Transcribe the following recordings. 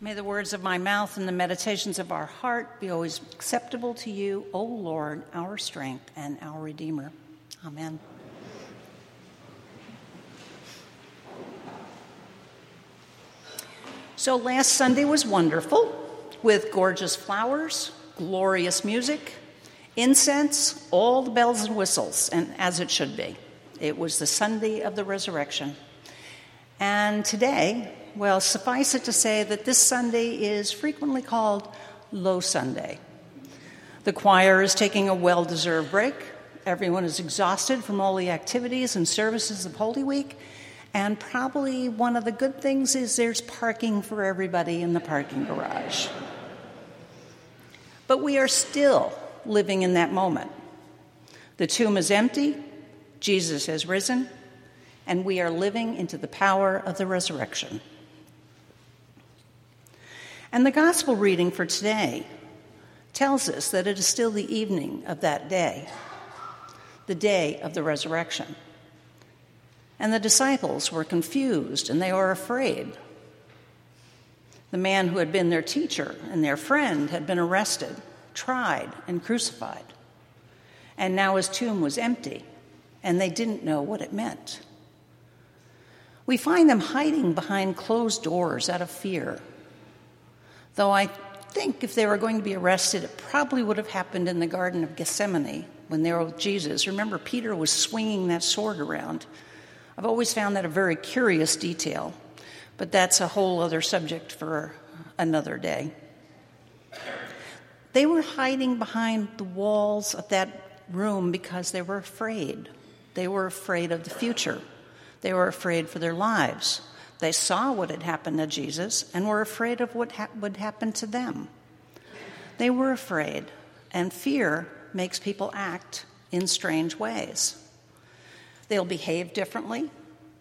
May the words of my mouth and the meditations of our heart be always acceptable to you, O Lord, our strength and our Redeemer. Amen. So last Sunday was wonderful with gorgeous flowers, glorious music, incense, all the bells and whistles, and as it should be. It was the Sunday of the resurrection. And today, well, suffice it to say that this Sunday is frequently called Low Sunday. The choir is taking a well deserved break. Everyone is exhausted from all the activities and services of Holy Week. And probably one of the good things is there's parking for everybody in the parking garage. But we are still living in that moment. The tomb is empty, Jesus has risen, and we are living into the power of the resurrection. And the gospel reading for today tells us that it is still the evening of that day, the day of the resurrection. And the disciples were confused and they were afraid. The man who had been their teacher and their friend had been arrested, tried, and crucified. And now his tomb was empty, and they didn't know what it meant. We find them hiding behind closed doors out of fear Though I think if they were going to be arrested, it probably would have happened in the Garden of Gethsemane when they were with Jesus. Remember, Peter was swinging that sword around. I've always found that a very curious detail, but that's a whole other subject for another day. They were hiding behind the walls of that room because they were afraid. They were afraid of the future. They were afraid for their lives. They saw what had happened to Jesus and were afraid of what ha- would happen to them. They were afraid, and fear makes people act in strange ways. They'll behave differently.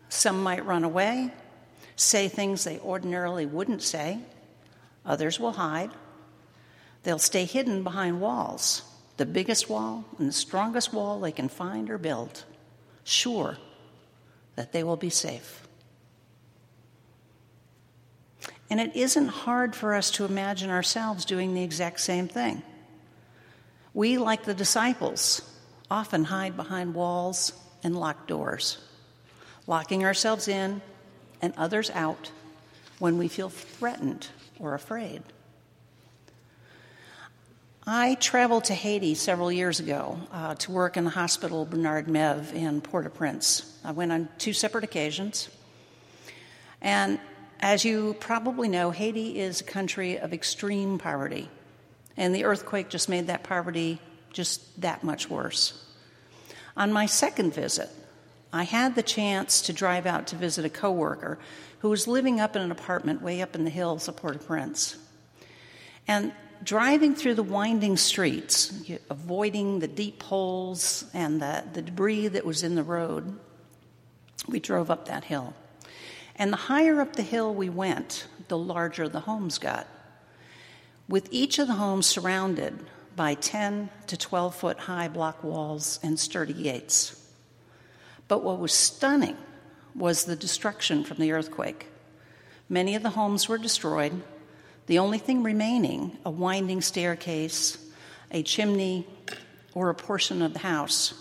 Some might run away, say things they ordinarily wouldn't say. Others will hide. They'll stay hidden behind walls, the biggest wall and the strongest wall they can find or build, sure that they will be safe. And it isn't hard for us to imagine ourselves doing the exact same thing. We, like the disciples, often hide behind walls and locked doors, locking ourselves in and others out when we feel threatened or afraid. I traveled to Haiti several years ago uh, to work in the hospital Bernard Mev in Port au Prince. I went on two separate occasions. And as you probably know, Haiti is a country of extreme poverty, and the earthquake just made that poverty just that much worse. On my second visit, I had the chance to drive out to visit a coworker who was living up in an apartment way up in the hills of Port-au-Prince. And driving through the winding streets, avoiding the deep holes and the, the debris that was in the road, we drove up that hill. And the higher up the hill we went, the larger the homes got. With each of the homes surrounded by 10 to 12 foot high block walls and sturdy gates. But what was stunning was the destruction from the earthquake. Many of the homes were destroyed, the only thing remaining a winding staircase, a chimney, or a portion of the house.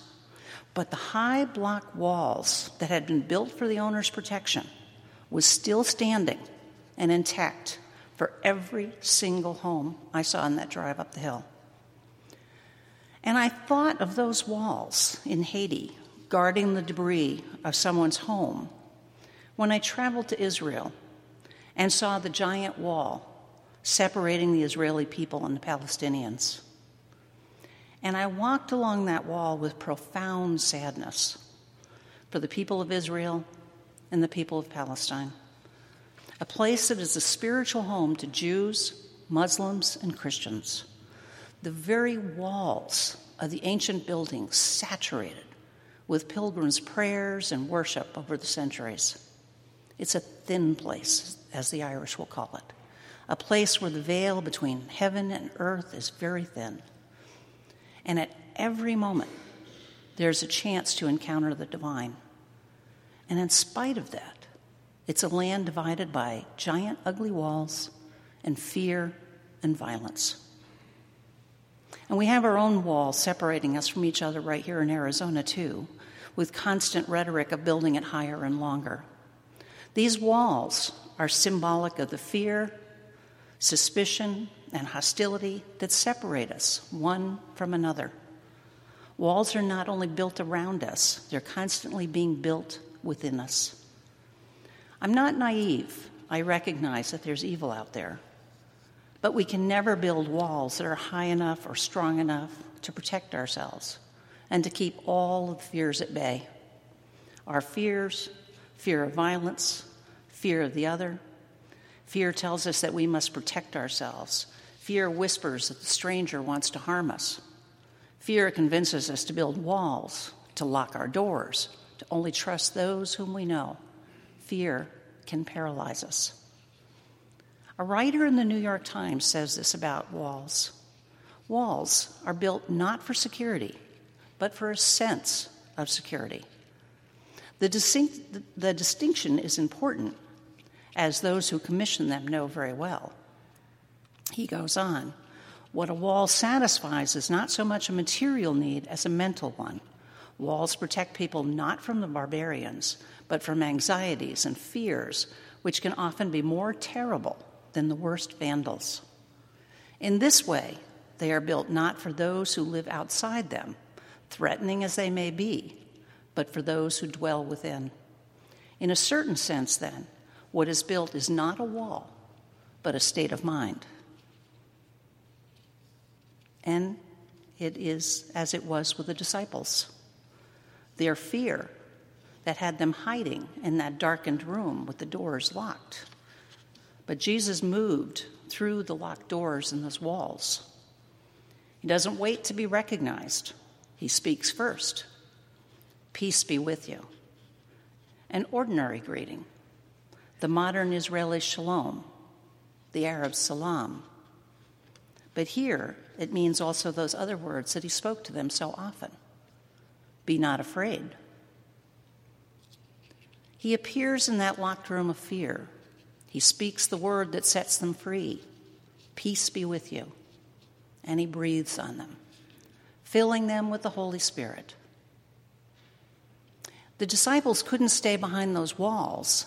But the high block walls that had been built for the owner's protection was still standing and intact for every single home I saw on that drive up the hill. And I thought of those walls in Haiti guarding the debris of someone's home when I traveled to Israel and saw the giant wall separating the Israeli people and the Palestinians. And I walked along that wall with profound sadness for the people of Israel and the people of Palestine, a place that is a spiritual home to Jews, Muslims, and Christians. The very walls of the ancient buildings saturated with pilgrims' prayers and worship over the centuries. It's a thin place, as the Irish will call it, a place where the veil between heaven and earth is very thin. And at every moment, there's a chance to encounter the divine. And in spite of that, it's a land divided by giant, ugly walls and fear and violence. And we have our own wall separating us from each other right here in Arizona, too, with constant rhetoric of building it higher and longer. These walls are symbolic of the fear, suspicion, and hostility that separate us one from another. Walls are not only built around us, they're constantly being built within us. I'm not naive. I recognize that there's evil out there. But we can never build walls that are high enough or strong enough to protect ourselves and to keep all of the fears at bay. Our fears, fear of violence, fear of the other. Fear tells us that we must protect ourselves. Fear whispers that the stranger wants to harm us. Fear convinces us to build walls, to lock our doors, to only trust those whom we know. Fear can paralyze us. A writer in the New York Times says this about walls walls are built not for security, but for a sense of security. The, distinct, the distinction is important, as those who commission them know very well. He goes on What a wall satisfies is not so much a material need as a mental one. Walls protect people not from the barbarians, but from anxieties and fears, which can often be more terrible than the worst vandals. In this way, they are built not for those who live outside them, threatening as they may be, but for those who dwell within. In a certain sense, then, what is built is not a wall, but a state of mind. And it is as it was with the disciples. Their fear that had them hiding in that darkened room with the doors locked but Jesus moved through the locked doors and those walls. He doesn't wait to be recognized, he speaks first. Peace be with you. An ordinary greeting. The modern Israeli shalom, the Arab salam. But here, it means also those other words that he spoke to them so often be not afraid. He appears in that locked room of fear he speaks the word that sets them free Peace be with you. And he breathes on them, filling them with the Holy Spirit. The disciples couldn't stay behind those walls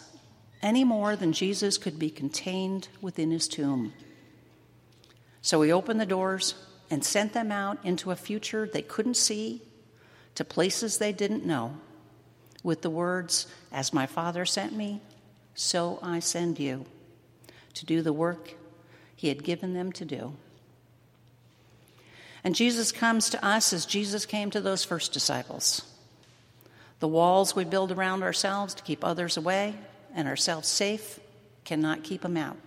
any more than Jesus could be contained within his tomb. So he opened the doors and sent them out into a future they couldn't see, to places they didn't know, with the words, As my Father sent me, so I send you to do the work he had given them to do. And Jesus comes to us as Jesus came to those first disciples. The walls we build around ourselves to keep others away and ourselves safe cannot keep him out.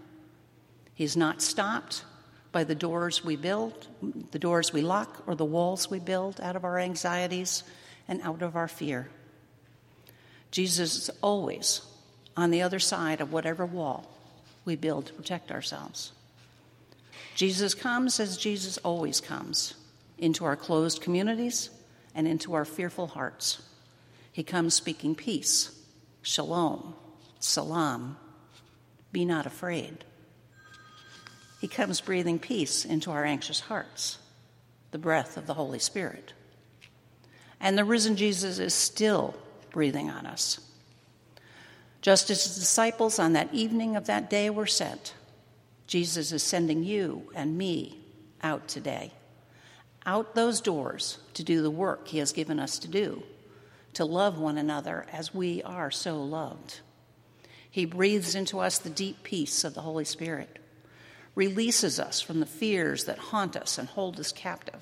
He's not stopped by the doors we build, the doors we lock, or the walls we build out of our anxieties and out of our fear. Jesus is always on the other side of whatever wall we build to protect ourselves. Jesus comes as Jesus always comes into our closed communities and into our fearful hearts. He comes speaking peace, shalom, salam, be not afraid. He comes breathing peace into our anxious hearts, the breath of the Holy Spirit. And the risen Jesus is still breathing on us just as his disciples on that evening of that day were sent, Jesus is sending you and me out today. Out those doors to do the work he has given us to do, to love one another as we are so loved. He breathes into us the deep peace of the Holy Spirit, releases us from the fears that haunt us and hold us captive.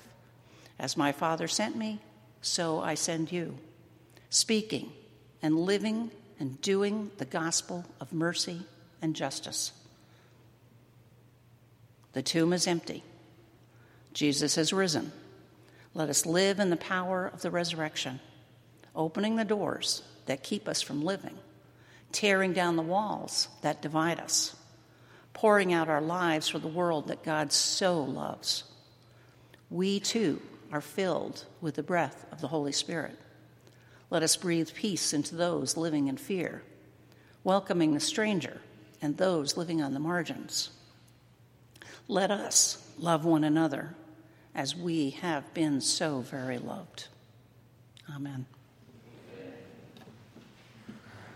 As my Father sent me, so I send you, speaking and living and doing the gospel of mercy and justice. The tomb is empty. Jesus has risen. Let us live in the power of the resurrection, opening the doors that keep us from living, tearing down the walls that divide us, pouring out our lives for the world that God so loves. We too are filled with the breath of the Holy Spirit. Let us breathe peace into those living in fear, welcoming the stranger and those living on the margins. let us love one another as we have been so very loved. Amen.